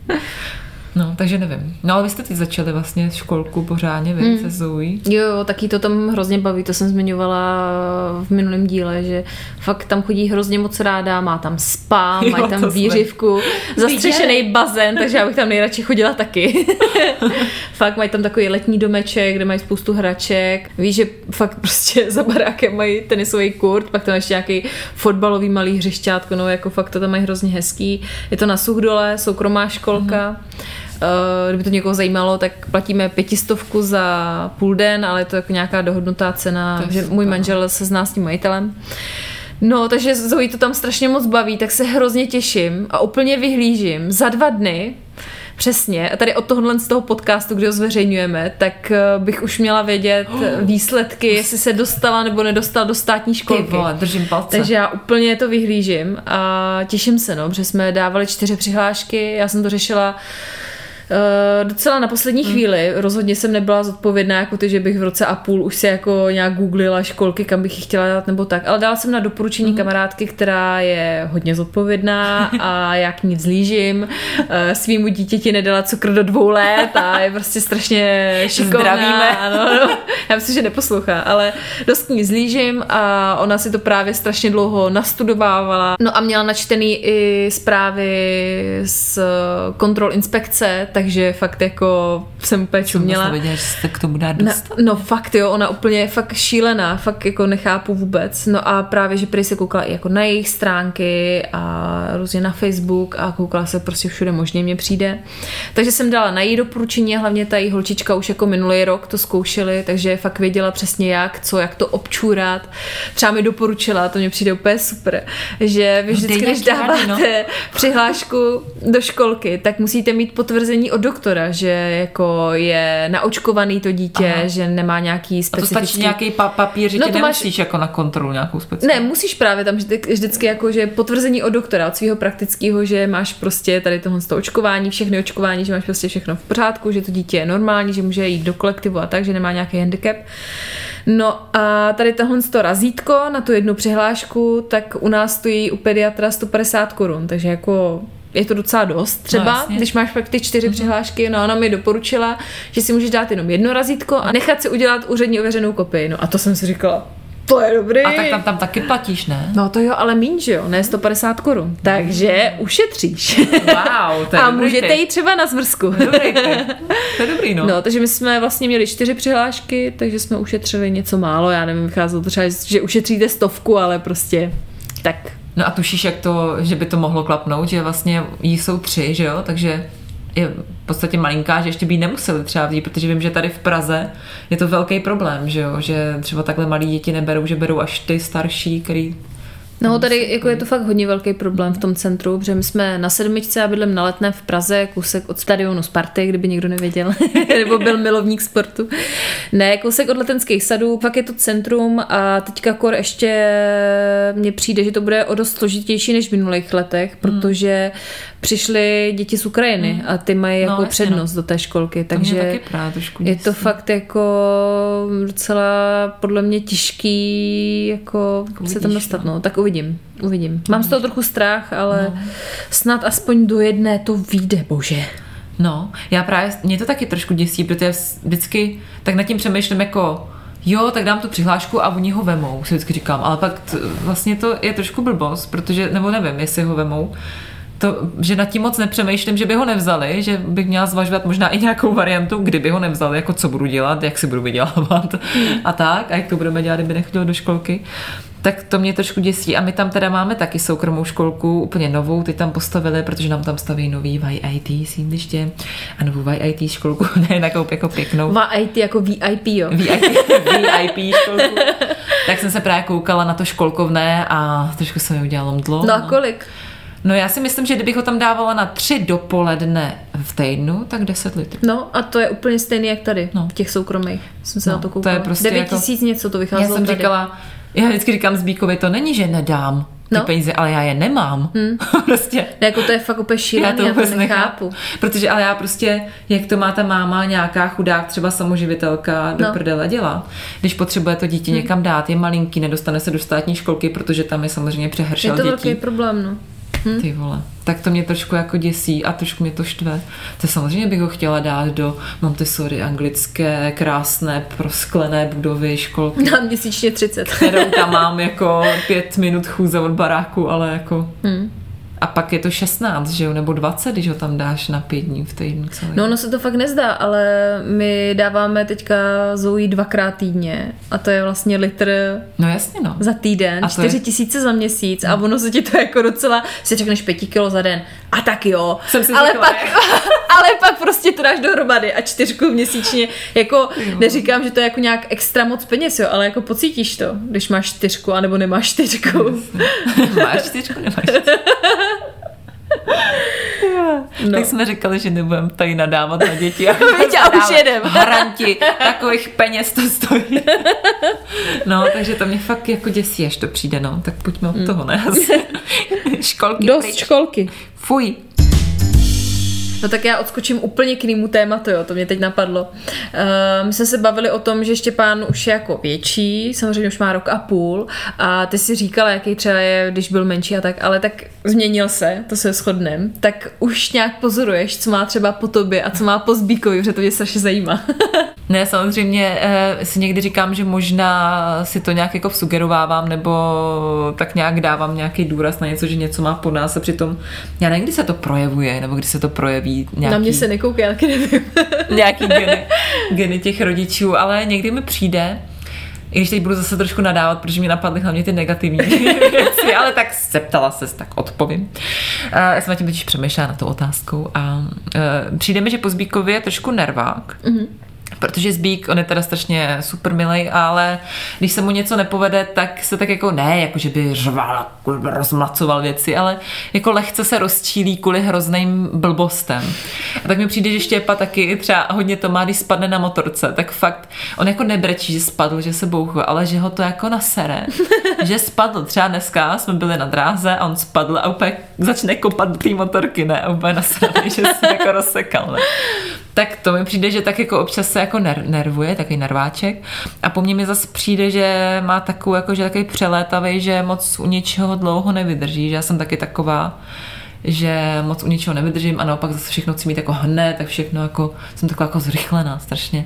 [laughs] No, takže nevím. No ale vy jste teď začali vlastně školku pořádně, vy hmm. se Zoe. Jo, taky to tam hrozně baví, to jsem zmiňovala v minulém díle, že fakt tam chodí hrozně moc ráda, má tam spa, [laughs] jo, mají tam výřivku, zastřešený bazén, takže já bych tam nejradši chodila taky. [laughs] fakt mají tam takový letní domeček, kde mají spoustu hraček. Víš, že fakt prostě za barákem mají tenisový kurt, pak tam ještě nějaký fotbalový malý hřišťátko, no jako fakt to tam mají hrozně hezký. Je to na Suchdole, soukromá školka. Mm-hmm. Uh, kdyby to někoho zajímalo, tak platíme pětistovku za půl den, ale je to jako nějaká dohodnutá cena, že super. můj manžel se zná s tím majitelem. No, takže Zoe to tam strašně moc baví, tak se hrozně těším a úplně vyhlížím. Za dva dny Přesně. A tady od tohohle z toho podcastu, kde ho zveřejňujeme, tak eh, bych už měla vědět oh. [gasps] výsledky, jestli se dostala nebo nedostala do státní školky. Ty vole, držím palce. Takže já úplně to vyhlížím a těším se, no, protože jsme dávali čtyři přihlášky, já jsem to řešila Uh, docela na poslední hmm. chvíli. Rozhodně jsem nebyla zodpovědná jako ty, že bych v roce a půl už si jako nějak googlila školky, kam bych ji chtěla dát nebo tak. Ale dala jsem na doporučení hmm. kamarádky, která je hodně zodpovědná a já k ní vzlížím. Uh, svýmu dítěti nedala cukr do dvou let a je prostě strašně [laughs] šikovná. Zdravíme. [laughs] Ano, no. Já myslím, že neposlouchá, ale dost k ní zlížím a ona si to právě strašně dlouho nastudovávala. No a měla načtený i zprávy z kontrol inspekce, takže fakt jako jsem úplně čuměla. Jsem že se k tomu dá dostat. No, no fakt jo, ona úplně je fakt šílená, fakt jako nechápu vůbec. No a právě, že prý se koukala i jako na jejich stránky a různě na Facebook a koukala se prostě všude možně mě přijde. Takže jsem dala na její doporučení a hlavně ta její holčička už jako minulý rok to zkoušeli, takže fakt věděla přesně jak, co, jak to občůrat. Třeba mi doporučila, to mě přijde úplně super, že vy vždycky, když dáváte no. přihlášku do školky, tak musíte mít potvrzení potvrzení od doktora, že jako je naočkovaný to dítě, Aha. že nemá nějaký specifický... A to stačí nějaký pa- papír, že no, nemusíš máš... jako na kontrolu nějakou specifickou? Ne, musíš právě tam vždy, vždycky jako, že potvrzení od doktora, od svého praktického, že máš prostě tady tohle to očkování, všechny očkování, že máš prostě všechno v pořádku, že to dítě je normální, že může jít do kolektivu a tak, že nemá nějaký handicap. No a tady tohle to razítko na tu jednu přihlášku, tak u nás stojí u pediatra 150 korun, takže jako je to docela dost třeba, no, když máš pak ty čtyři mm-hmm. přihlášky, no ona mi doporučila, že si můžeš dát jenom jedno razítko a nechat si udělat úřední ověřenou kopii. No a to jsem si říkala, to je dobrý. A tak tam, tam taky platíš, ne? No to jo, ale míň, že jo, ne 150 korun. Takže mm. ušetříš. Wow, to je [laughs] A můžete jít třeba na zmrzku. Dobrý, to je dobrý, no. [laughs] No, takže my jsme vlastně měli čtyři přihlášky, takže jsme ušetřili něco málo, já nevím, vycházelo to třeba, že ušetříte stovku, ale prostě tak No a tušíš, jak to, že by to mohlo klapnout, že vlastně jí jsou tři, že jo, takže je v podstatě malinká, že ještě by jí nemuseli třeba vzít, protože vím, že tady v Praze je to velký problém, že jo, že třeba takhle malí děti neberou, že berou až ty starší, který No tady jako je to fakt hodně velký problém v tom centru, protože my jsme na sedmičce a bydlím na letné v Praze, kousek od stadionu Sparty, kdyby někdo nevěděl, [laughs] nebo byl milovník sportu. Ne, kousek od letenských sadů, fakt je to centrum a teďka kor ještě mně přijde, že to bude o dost složitější než v minulých letech, hmm. protože přišly děti z Ukrajiny hmm. a ty mají no, jako přednost no. do té školky, takže právě je to fakt jako docela podle mě těžký jako se tam dostat, no. no. Tak uvidím, uvidím. Mám z toho trochu strach, ale no. snad aspoň do jedné to vyjde, bože. No, já právě, mě to taky trošku děsí, protože vždycky tak nad tím přemýšlím jako jo, tak dám tu přihlášku a oni ho vemou, si vždycky říkám, ale pak t, vlastně to je trošku blbost, protože, nebo nevím, jestli ho vemou, to, že nad tím moc nepřemýšlím, že by ho nevzali, že bych měla zvažovat možná i nějakou variantu, kdyby ho nevzali, jako co budu dělat, jak si budu vydělávat a tak, a jak to budeme dělat, kdyby nechodil do školky. Tak to mě trošku děsí. A my tam teda máme taky soukromou školku, úplně novou, ty tam postavili, protože nám tam staví nový YIT sídliště a novou YIT školku, [laughs] ne takovou jako pěknou. Má IT jako VIP, jo. VIP, [laughs] VIP školku. Tak jsem se právě koukala na to školkovné a trošku se mi udělalo mdlo. No a kolik? No já si myslím, že kdybych ho tam dávala na tři dopoledne v týdnu, tak 10 litrů. No a to je úplně stejný jak tady, No. v těch soukromých. Jsem se No, na to to koukala. je prostě 9 jako- tisíc něco to Já vycházelo jsem tady. říkala, já vždycky říkám Zbíkovi, to není, že nedám ty No. Hmm. peníze, ale já je nemám. [laughs] prostě. Ne, jako to je fakt úplně Já šílený, to já to, nechápu. nechápu. Protože, ale já prostě, jak to má ta máma, nějaká chudák, třeba samoživitelka, do No. prdele dělá. Když potřebuje to dítě někam dát, je malinký, nedostane se do státní školky, protože tam je samozřejmě Je přehršel to dětí. velký problém, no. Ty vole. Tak to mě trošku jako děsí a trošku mě to štve. To samozřejmě bych ho chtěla dát do Montessori anglické, krásné, prosklené budovy, školky, Na měsíčně 30. kterou tam mám jako pět minut chůze od baráku, ale jako... Hmm. A pak je to 16, že jo, nebo 20, když ho tam dáš na pět dní v týdnu celý. No ono se to fakt nezdá, ale my dáváme teďka Zoe dvakrát týdně a to je vlastně litr no jasně no. za týden, A to je- 4 tisíce za měsíc a ono se ti to jako docela, si řekneš 5 kilo za den a tak jo, Jsem si ale, řekla, pak, [laughs] ale pak prostě to dáš dohromady a čtyřku měsíčně, jako neříkám, že to je jako nějak extra moc peněz, jo, ale jako pocítíš to, když máš čtyřku anebo nemáš čtyřku. [laughs] Máš čtyřku, nemáš čtyřku. [laughs] No. Tak jsme říkali, že nebudeme tady nadávat na děti. [laughs] A Víte, a už jedem. Haranti, takových peněz to stojí. No, takže to mě fakt jako děsí, až to přijde, no. Tak pojďme od toho, ne? Školky Dost pryč. školky. Fuj. No tak já odskočím úplně k jinému tématu, jo, to mě teď napadlo. Uh, my jsme se bavili o tom, že Štěpán už je jako větší, samozřejmě už má rok a půl a ty si říkala, jaký třeba je, když byl menší a tak, ale tak změnil se, to se shodnem, tak už nějak pozoruješ, co má třeba po tobě a co má po Zbíkovi, protože to mě strašně zajímá. [laughs] Ne, samozřejmě eh, si někdy říkám, že možná si to nějak jako sugerovávám nebo tak nějak dávám nějaký důraz na něco, že něco má po nás a přitom já nevím, kdy se to projevuje nebo kdy se to projeví nějaký, Na mě se taky nevím. [laughs] nějaký geny, geny těch rodičů, ale někdy mi přijde, i když teď budu zase trošku nadávat, protože mi napadly hlavně ty negativní [laughs] věci, ale tak se ptala ses, tak odpovím. Uh, já jsem nad tím totiž přemýšlela na tou otázkou a uh, přijde mi, že po Zbíkově je trošku nervák, mm-hmm. Protože Zbík, on je teda strašně super milej, ale když se mu něco nepovede, tak se tak jako ne, jako že by řval, rozmlacoval věci, ale jako lehce se rozčílí kvůli hrozným blbostem. A tak mi přijde, že Štěpa taky třeba hodně to má, když spadne na motorce, tak fakt, on jako nebrečí, že spadl, že se bouchuje, ale že ho to jako nasere, [laughs] že spadl. Třeba dneska jsme byli na dráze a on spadl a úplně začne kopat do té motorky, ne, a úplně nasraný, že se jako rozsekal, ne. Tak to mi přijde, že tak jako občas se jako ner- nervuje, takový nerváček. A po mně mi zase přijde, že má takovou jako, že takový přelétavý, že moc u ničeho dlouho nevydrží, že já jsem taky taková, že moc u ničeho nevydržím a naopak zase všechno chci mít jako hned, tak všechno jako, jsem taková jako zrychlená strašně.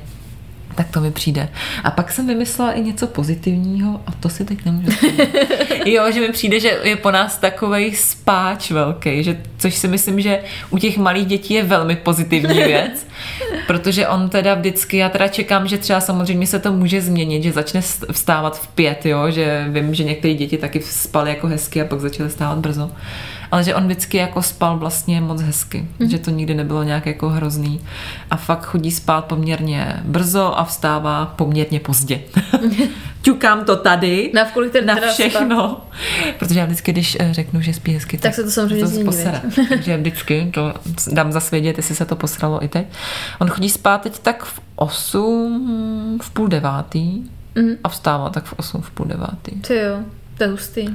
Tak to mi přijde. A pak jsem vymyslela i něco pozitivního a to si teď nemůžu. [laughs] Jo, že mi přijde, že je po nás takovej spáč velký, že, což si myslím, že u těch malých dětí je velmi pozitivní [laughs] věc, protože on teda vždycky, já teda čekám, že třeba samozřejmě se to může změnit, že začne st- vstávat v pět, jo, že vím, že některé děti taky spaly jako hezky a pak začaly stávat brzo. Ale že on vždycky jako spal vlastně moc hezky, mm. že to nikdy nebylo nějak jako hrozný. A fakt chodí spát poměrně brzo a vstává poměrně pozdě. [laughs] Ťukám to tady Na ten na všechno. Protože já vždycky, když eh, řeknu, že spí hezky, Tak se to samozřejmě změní, posere. [laughs] Takže vždycky to dám zasvědět, jestli se to posralo i teď. On chodí spát teď tak v 8, v půl devátý Mhm. a vstává tak v 8, v půl devátý. Ty jo, to je hustý.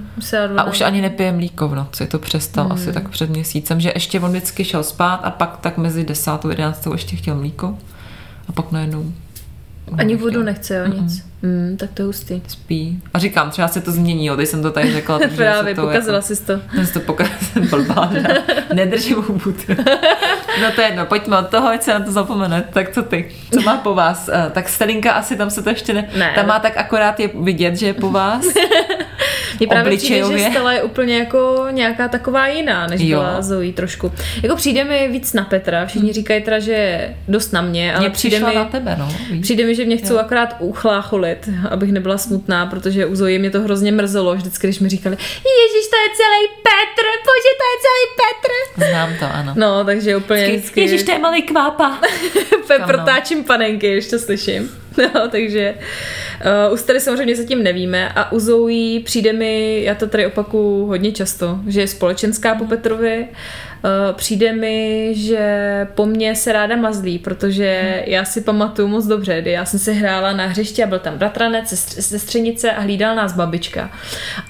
A už ani nepije mlíko v noci, to přestal asi tak před měsícem, že ještě on vždycky šel spát a pak tak mezi 10. a 11. ještě chtěl mlíko a pak najednou Ani vodu nechce, jo, nic. Mm, tak to je hustý. spí. A říkám, třeba se to změní, jo, teď jsem to tady řekla. [laughs] takže Právě, to pokazila jako, jsi to. [laughs] jsem si to pokazila, [laughs] blbá? Nedržím hubut. No to je jedno, pojďme od toho, ať se na to zapomene. Tak co ty? Co má po vás? Eh, Tak Stelinka asi tam se to ještě ne... Ne. Tam má tak akorát je vidět, že je po vás. Mně právě přijde, že. Stella je úplně jako nějaká taková jiná, než Jo. byla Zoe trošku. Jako přijde mi víc na Petra, všichni říkají teda, že dost na mě, ale Mně přijde mi, na tebe, no. víš? Přijde mi, že mě chcou akorát uchlácholit, abych nebyla smutná, protože u Zoe mě to hrozně mrzelo, vždycky, když mi říkali, Ježíš, to je celý Petr, bože, to je celý Petr. Znám to, ano. No, takže úplně vždycky, Ježíš, to je malý kvápa. úplně Kam, no. protáčím panenky, to slyším. [laughs] No, takže uh, u Stary samozřejmě zatím nevíme a u Zoe přijde mi, já to tady opaku hodně často, že je společenská po Petrovi, přijde mi, že po mně se ráda mazlí, protože já si pamatuju moc dobře, kdy já jsem si hrála na hřišti a byl tam bratranec, sestř- sestřenice a hlídala nás babička.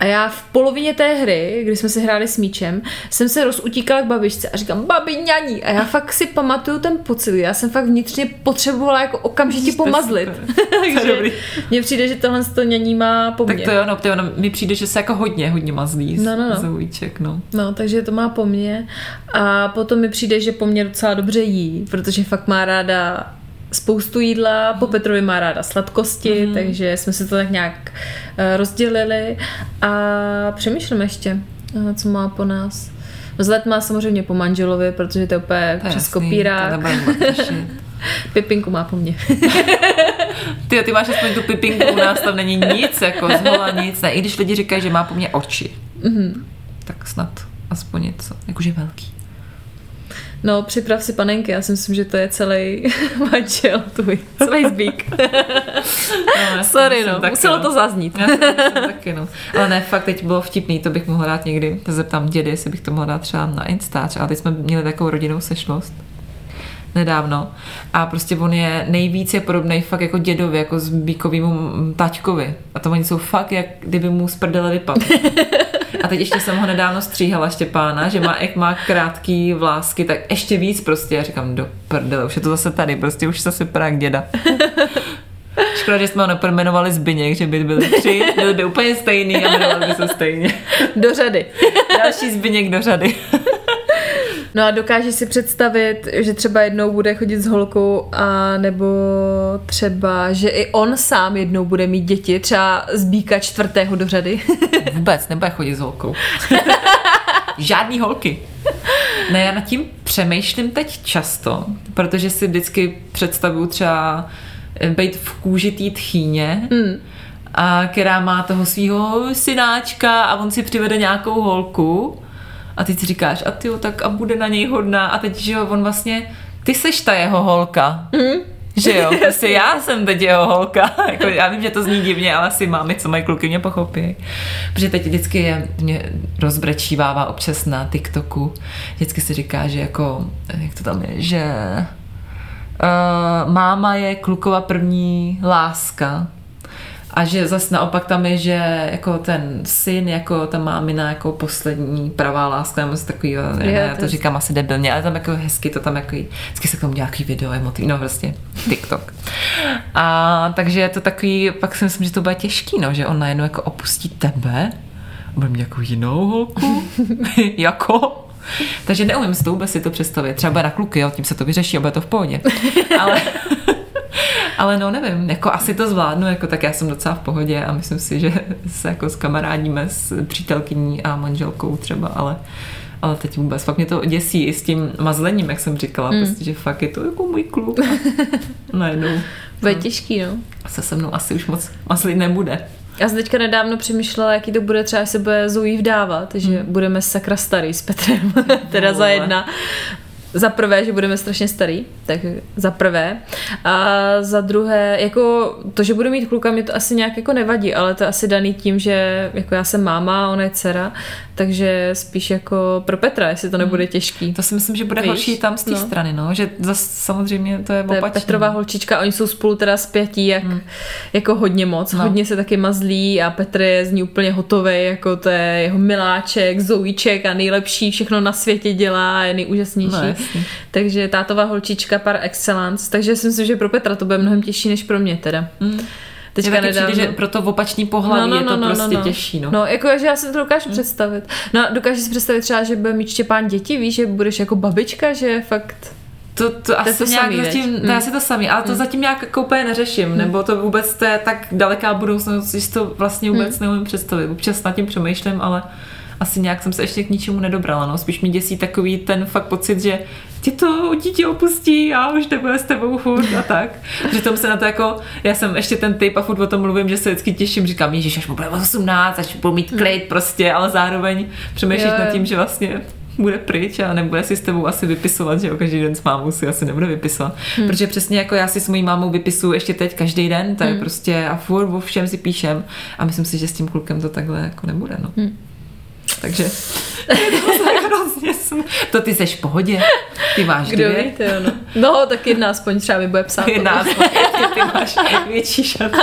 A já v polovině té hry, kdy jsme si hráli s míčem, jsem se rozutíkala k babičce a říkám, babi ňaní. A já fakt si pamatuju ten pocit, já jsem fakt vnitřně potřebovala jako okamžitě pomazlit. [laughs] Takže mně přijde, že tohle to ňaní má po Tak mně. to no, to jo, no, mi přijde, že se jako hodně, hodně mazlí No, no, no. Zoujíček, no. No, takže to má po mně. A potom mi přijde, že po mně docela dobře jí, protože fakt má ráda spoustu jídla, po Petrovi má ráda sladkosti, mm. takže jsme se to tak nějak eh, rozdělili a přemýšlím ještě, eh, co má po nás. Vzhled má samozřejmě po manželovi, protože to je úplně To přes kopírák. [laughs] Pipinku má po mně. [laughs] Ty, ty máš aspoň tu pipinku, u nás tam není nic, jako zhola nic. Ne, i když lidi říkají, že má po mně oči, Mhm. tak snad aspoň něco, jakože velký. No, připrav si panenky, já si myslím, že to je celý [laughs] manžel tvůj, celý zbík. [laughs] No, Sorry, no, taky, muselo no. to zaznít. Já myslím taky, no. Ale ne, fakt teď bylo vtipný, to bych mohla dát někdy. To zeptám dědy, jestli bych to mohla dát třeba na Instač. A teď jsme měli takovou rodinnou sešlost nedávno. A prostě on je nejvíc je podobný fakt jako dědovi, jako s bíkovýmu taťkovi. A to oni jsou fakt, jak kdyby mu z prdele vypadl. [laughs] A teď ještě jsem ho nedávno stříhala Štěpána, že má, jak má krátký vlásky, tak ještě víc prostě. Já říkám, do prdele, už je to zase tady, prostě už zase vypadá jak děda. Škoda, že jsme ho nepojmenovali Zbyněk, že by byli tři, byli by úplně stejný a jmenovali by se stejně. Do řady. Další Zbyněk do řady. No a dokážeš si představit, že třeba jednou bude chodit s holkou a nebo třeba, že i on sám jednou bude mít děti, třeba z býka čtvrtého do řady. [laughs] Vůbec nebude chodit s holkou. [laughs] Žádný holky. Ne, já nad tím přemýšlím teď často, protože si vždycky představuju třeba eh, být v kůži té tchýně, Hmm. a která má toho svého synáčka a on si přivede nějakou holku a ty si říkáš, a ty tak a bude na něj hodná a teď, že jo, on vlastně, ty seš ta jeho holka. Mm. Že jo, [laughs] prostě já jsem teď jeho holka. [laughs] jako, já vím, že to zní divně, ale asi mámy, co mají kluky, mě pochopí. Protože teď vždycky je, mě rozbrečívává občas na TikToku. Vždycky si říká, že jako, jak to tam je, že uh, máma je klukova první láska. A že zase naopak tam je, že jako ten syn, jako ta mámina, jako poslední pravá láska, nebo něco takového, ne, Jo, já to říkám asi debilně, ale tam jako hezky to tam jako, vždycky se k tomu nějaký video emotivní, no prostě TikTok. A takže je to takový, pak si myslím, že to bude těžký, no, že on najednou jako opustí tebe, a bude mít nějakou jinou holku, [laughs] jako, takže neumím si to vůbec si to představit. Třeba na kluky, jo, tím se to vyřeší a bude to v pohodě. Ale, [laughs] ale no nevím, jako asi to zvládnu, jako tak já jsem docela v pohodě a myslím si, že se jako skamarádíme s přítelkyní a manželkou třeba, ale ale teď vůbec, fakt mě to děsí i s tím mazlením, jak jsem říkala, mm. prostě, že fakt je to jako můj kluk. A [laughs] najednou Bude těžký, no. se se mnou asi už moc mazlit nebude. Já jsem teďka nedávno přemýšlela, jaký to bude třeba, až se bude Zoe vdávat, že budeme sakra starý s Petrem, [laughs] teda za vole. jedna. Za prvé, že budeme strašně starý, tak za prvé. A za druhé, jako to, že budu mít kluka, mě to asi nějak jako nevadí, ale to je asi daný tím, že jako já jsem máma, ona je dcera, takže spíš jako pro Petra, jestli to nebude těžký. To si myslím, že bude Víš? horší tam z té No. strany, no, že zas samozřejmě to je To je. Petrová holčička, oni jsou spolu teda spjatí jak, hmm. jako hodně moc. No. Hodně se taky mazlí a Petr je z ní úplně hotový, jako to je jeho miláček, zoujíček a nejlepší, všechno na světě dělá, je nejúžasnější. No, jasně. takže tátová holčička par excellence. Takže si myslím, že pro Petra to bude mnohem těžší než pro mě teda. Mm. Teďka nedávno... přijde, že pro to opačný pohlaví je to prostě těžší, no. No, jako, že já si to dokážu představit. No, dokážeš si představit třeba, že bude mít Štěpán děti, víš, že budeš jako babička, že fakt To, to asi to nějak samý, zatím, to je Mm. asi to samý, ale to zatím nějak jako úplně neřeším, nebo to vůbec to je tak daleká budoucnost, že si to vlastně vůbec neumím představit. Občas nad tím přemýšlím, ale asi nějak jsem se ještě k ničemu nedobrala, no. Spíš mi děsí takový ten fakt pocit, že tě to dítě opustí a už nebude s tebou furt a tak. [laughs] Přitom se na to jako, já jsem ještě ten typ a furt o tom mluvím, že se vždycky těším, říkám, ježiš, až mu bude 18, až budu mít klid prostě, ale zároveň přemýšlíš nad tím, že vlastně bude pryč a nebude si s tebou asi vypisovat, že jo, každý den s mámou si asi nebude vypisovat. Hmm. Protože přesně jako já si s mojí mámou vypisuju ještě teď každý den, to je hmm. prostě a furt o všem si píšem a myslím si, že s tím klukem to takhle jako nebude, no. Hmm. Takže [laughs] to ty seš v pohodě, ty máš Kdo dvě. ví, to jo, no. no, tak jedna aspoň třeba mi bude psát. [laughs] Je nás, ty máš [laughs] větší šance.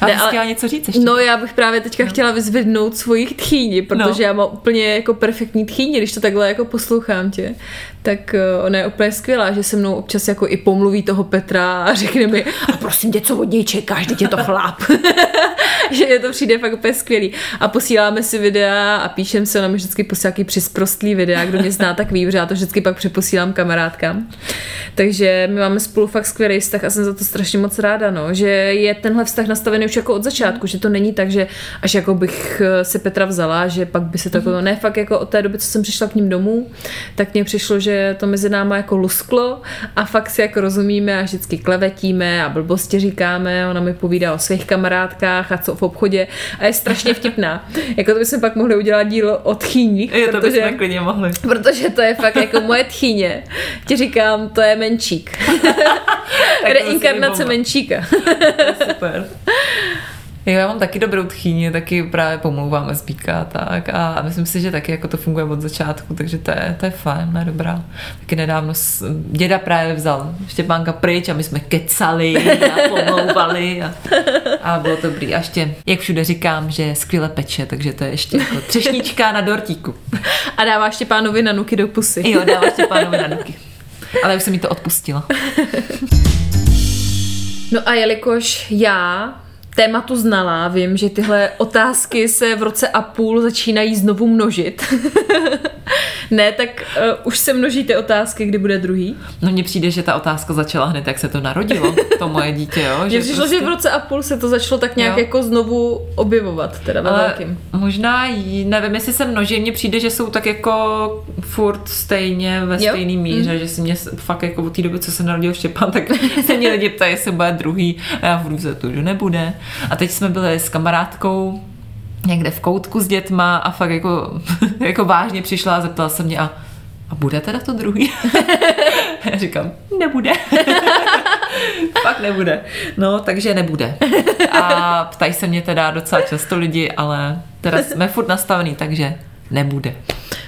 A Ne, ale- chtěla něco říct ještě? No já bych právě teďka chtěla vyzvednout svoji tchýni, protože No. já mám úplně jako perfektní tchýni, když to takhle jako poslouchám tě, tak uh, ona je úplně skvělá, že se mnou občas jako i pomluví toho Petra a řekne mi, a prosím tě, co od něj čekáš, teď je to chlap. [laughs] že je to přijde fakt úplně skvělý. A posíláme si videa a píšem se, ona mi vždycky posílá nějaký přisprostlý videa, kdo mě zná, tak ví, protože já to vždycky pak přeposílám kamarádkám. Takže my máme spolu fakt skvělý vztah a jsem za to strašně moc ráda, no, že je tenhle vztah nastavený už jako od začátku, že to není tak, že až jako bych eh, si Petra vzala, že pak by se to jako, ne, fakt jako od té doby, co jsem přišla k ním domů, tak mně přišlo, že to mezi náma jako lusklo a fakt si jako rozumíme a vždycky klevetíme a blbosti říkáme, ona mi povídá o svých kamarádkách a co v obchodě a je strašně vtipná. [laughs] jako to bychom pak mohli udělat dílo o tchýních, Jo, to protože, bychom klidně mohli. protože to je fakt jako moje tchýně. Ti říkám, to je menčík. [laughs] Reinkarnace bomba. menčíka. Super. [laughs] Jo, já mám taky dobrou tchýni, taky právě pomlouváme zbíka a tak a myslím si, že taky jako to funguje od začátku, takže to je, to je fajn, ne dobrá. Taky nedávno s, děda právě vzal Štěpánka pryč a my jsme kecali a pomlouvali a, a bylo to dobrý. A ještě, jak všude říkám, že skvěle peče, takže to je ještě jako třešnička na dortíku. A dává Štěpánovi na nuky do pusy. Jo, dává Štěpánovi na ruky. Ale už jsem mi to odpustila. No a jelikož já tématu znala, vím, že tyhle otázky se v roce a půl začínají znovu množit. [laughs] ne, tak uh, už se množí ty otázky, kdy bude druhý. No mně přijde, že ta otázka začala hned, jak se to narodilo, to moje dítě, jo. Mně přišlo, že v roce a půl se to začalo tak nějak Jo. jako znovu objevovat, teda ve velkým. možná, nevím, jestli se množí, mně přijde, že jsou tak jako furt stejně ve Jo. stejný míře, mm. že si mě fakt jako od té doby, co se narodil Štěpán, tak [laughs] se mě lidi ptají, jestli bude druhý a já za to, že nebude. A teď jsme byli s kamarádkou někde v koutku s dětma a fakt jako, [laughs] jako vážně přišla a zeptala se mě a a bude teda to druhý? [laughs] Já říkám, nebude. [laughs] Fakt nebude. No, takže nebude. A ptají se mě teda docela často lidi, ale teda jsme furt nastavený, takže nebude.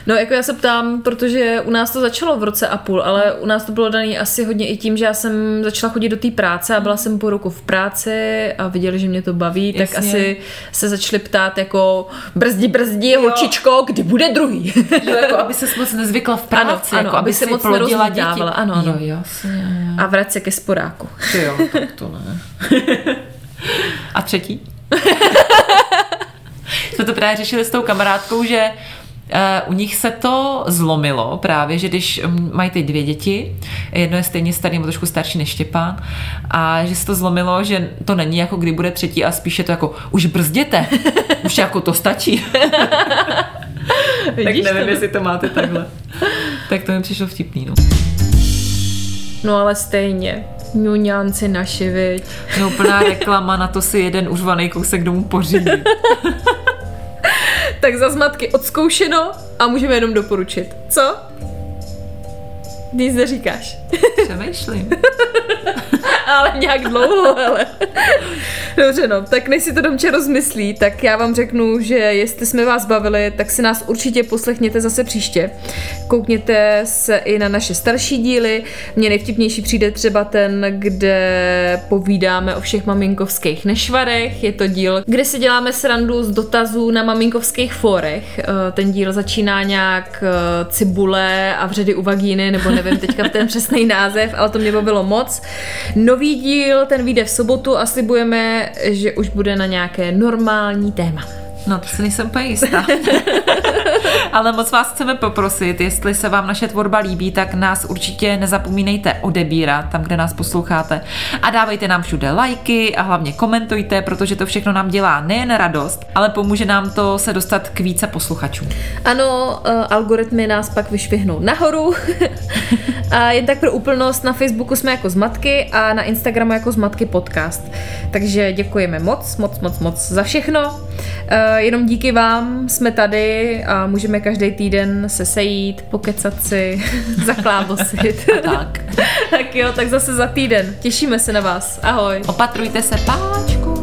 No jako já se ptám, protože u nás to začalo v roce a půl, ale u nás to bylo dané asi hodně i tím, že já jsem začala chodit do té práce a byla jsem po roku v práci a viděli, že mě to baví, tak Jasně. asi se začali ptát jako brzdi, brzdi, holčičko, kdy bude druhý? Jo, jako aby se moc nezvykla v [laughs] práci, Ano, jako ano, aby aby se moc nerozvídávala, ano, ano. Jo, jasně. a vrať se ke sporáku. Ty jo, tak to ne. [laughs] A třetí? [laughs] Jsme to právě řešili s tou kamarádkou, že u nich se to zlomilo právě, že když um, mají ty dvě děti, jedno je stejně starý, nebo trošku starší než Štěpán, a že se to zlomilo, že to není jako kdy bude třetí a spíše to jako už brzděte, už jako to stačí. [laughs] tak Vidíš nevím, to? jestli to máte takhle. tak to mi přišlo vtipný, no. No ale stejně. Ňuňánci naši, viď? No plná reklama na to si jeden užvaný kousek domů pořídit. [laughs] Tak za zmatky odzkoušeno a můžeme jenom doporučit. Co? Nic neříkáš. Přemýšlím. [laughs] ale nějak dlouho, [laughs] ale. Dobře, no, tak než si to Domče rozmyslí, tak já vám řeknu, že jestli jsme vás bavili, tak si nás určitě poslechněte zase příště. Koukněte se i na naše starší díly. Mně nejvtipnější přijde třeba ten, kde povídáme o všech maminkovských nešvarech. Je to díl, kde si děláme srandu z dotazů na maminkovských fórech. Eh, Ten díl začíná nějak eh, cibule a vředy u vagíny, nebo nevím teďka ten [laughs] přesný název, ale to mě bavilo moc. Nový díl, ten vyjde v sobotu a slibujeme, že už bude na nějaké normální téma. No, to si nejsem úplně jistá. [laughs] Ale moc vás chceme poprosit, jestli se vám naše tvorba líbí, tak nás určitě nezapomínejte odebírat tam, kde nás posloucháte. A dávejte nám všude lajky a hlavně komentujte, protože to všechno nám dělá nejen radost, ale pomůže nám to se dostat k více posluchačům. Ano, uh, algoritmy nás pak vyšvihnou nahoru. [laughs] a jen tak pro úplnost, na Facebooku jsme jako Zmatky a na Instagramu jako Zmatky podcast. Takže děkujeme moc, moc, moc, moc za všechno. Uh, jenom díky vám jsme tady a můžeme každý týden se sejít, pokecat si, [laughs] zaklábosit. [laughs] Tak. tak jo, tak zase za týden. Těšíme se na vás. Ahoj. Opatrujte se, páčku.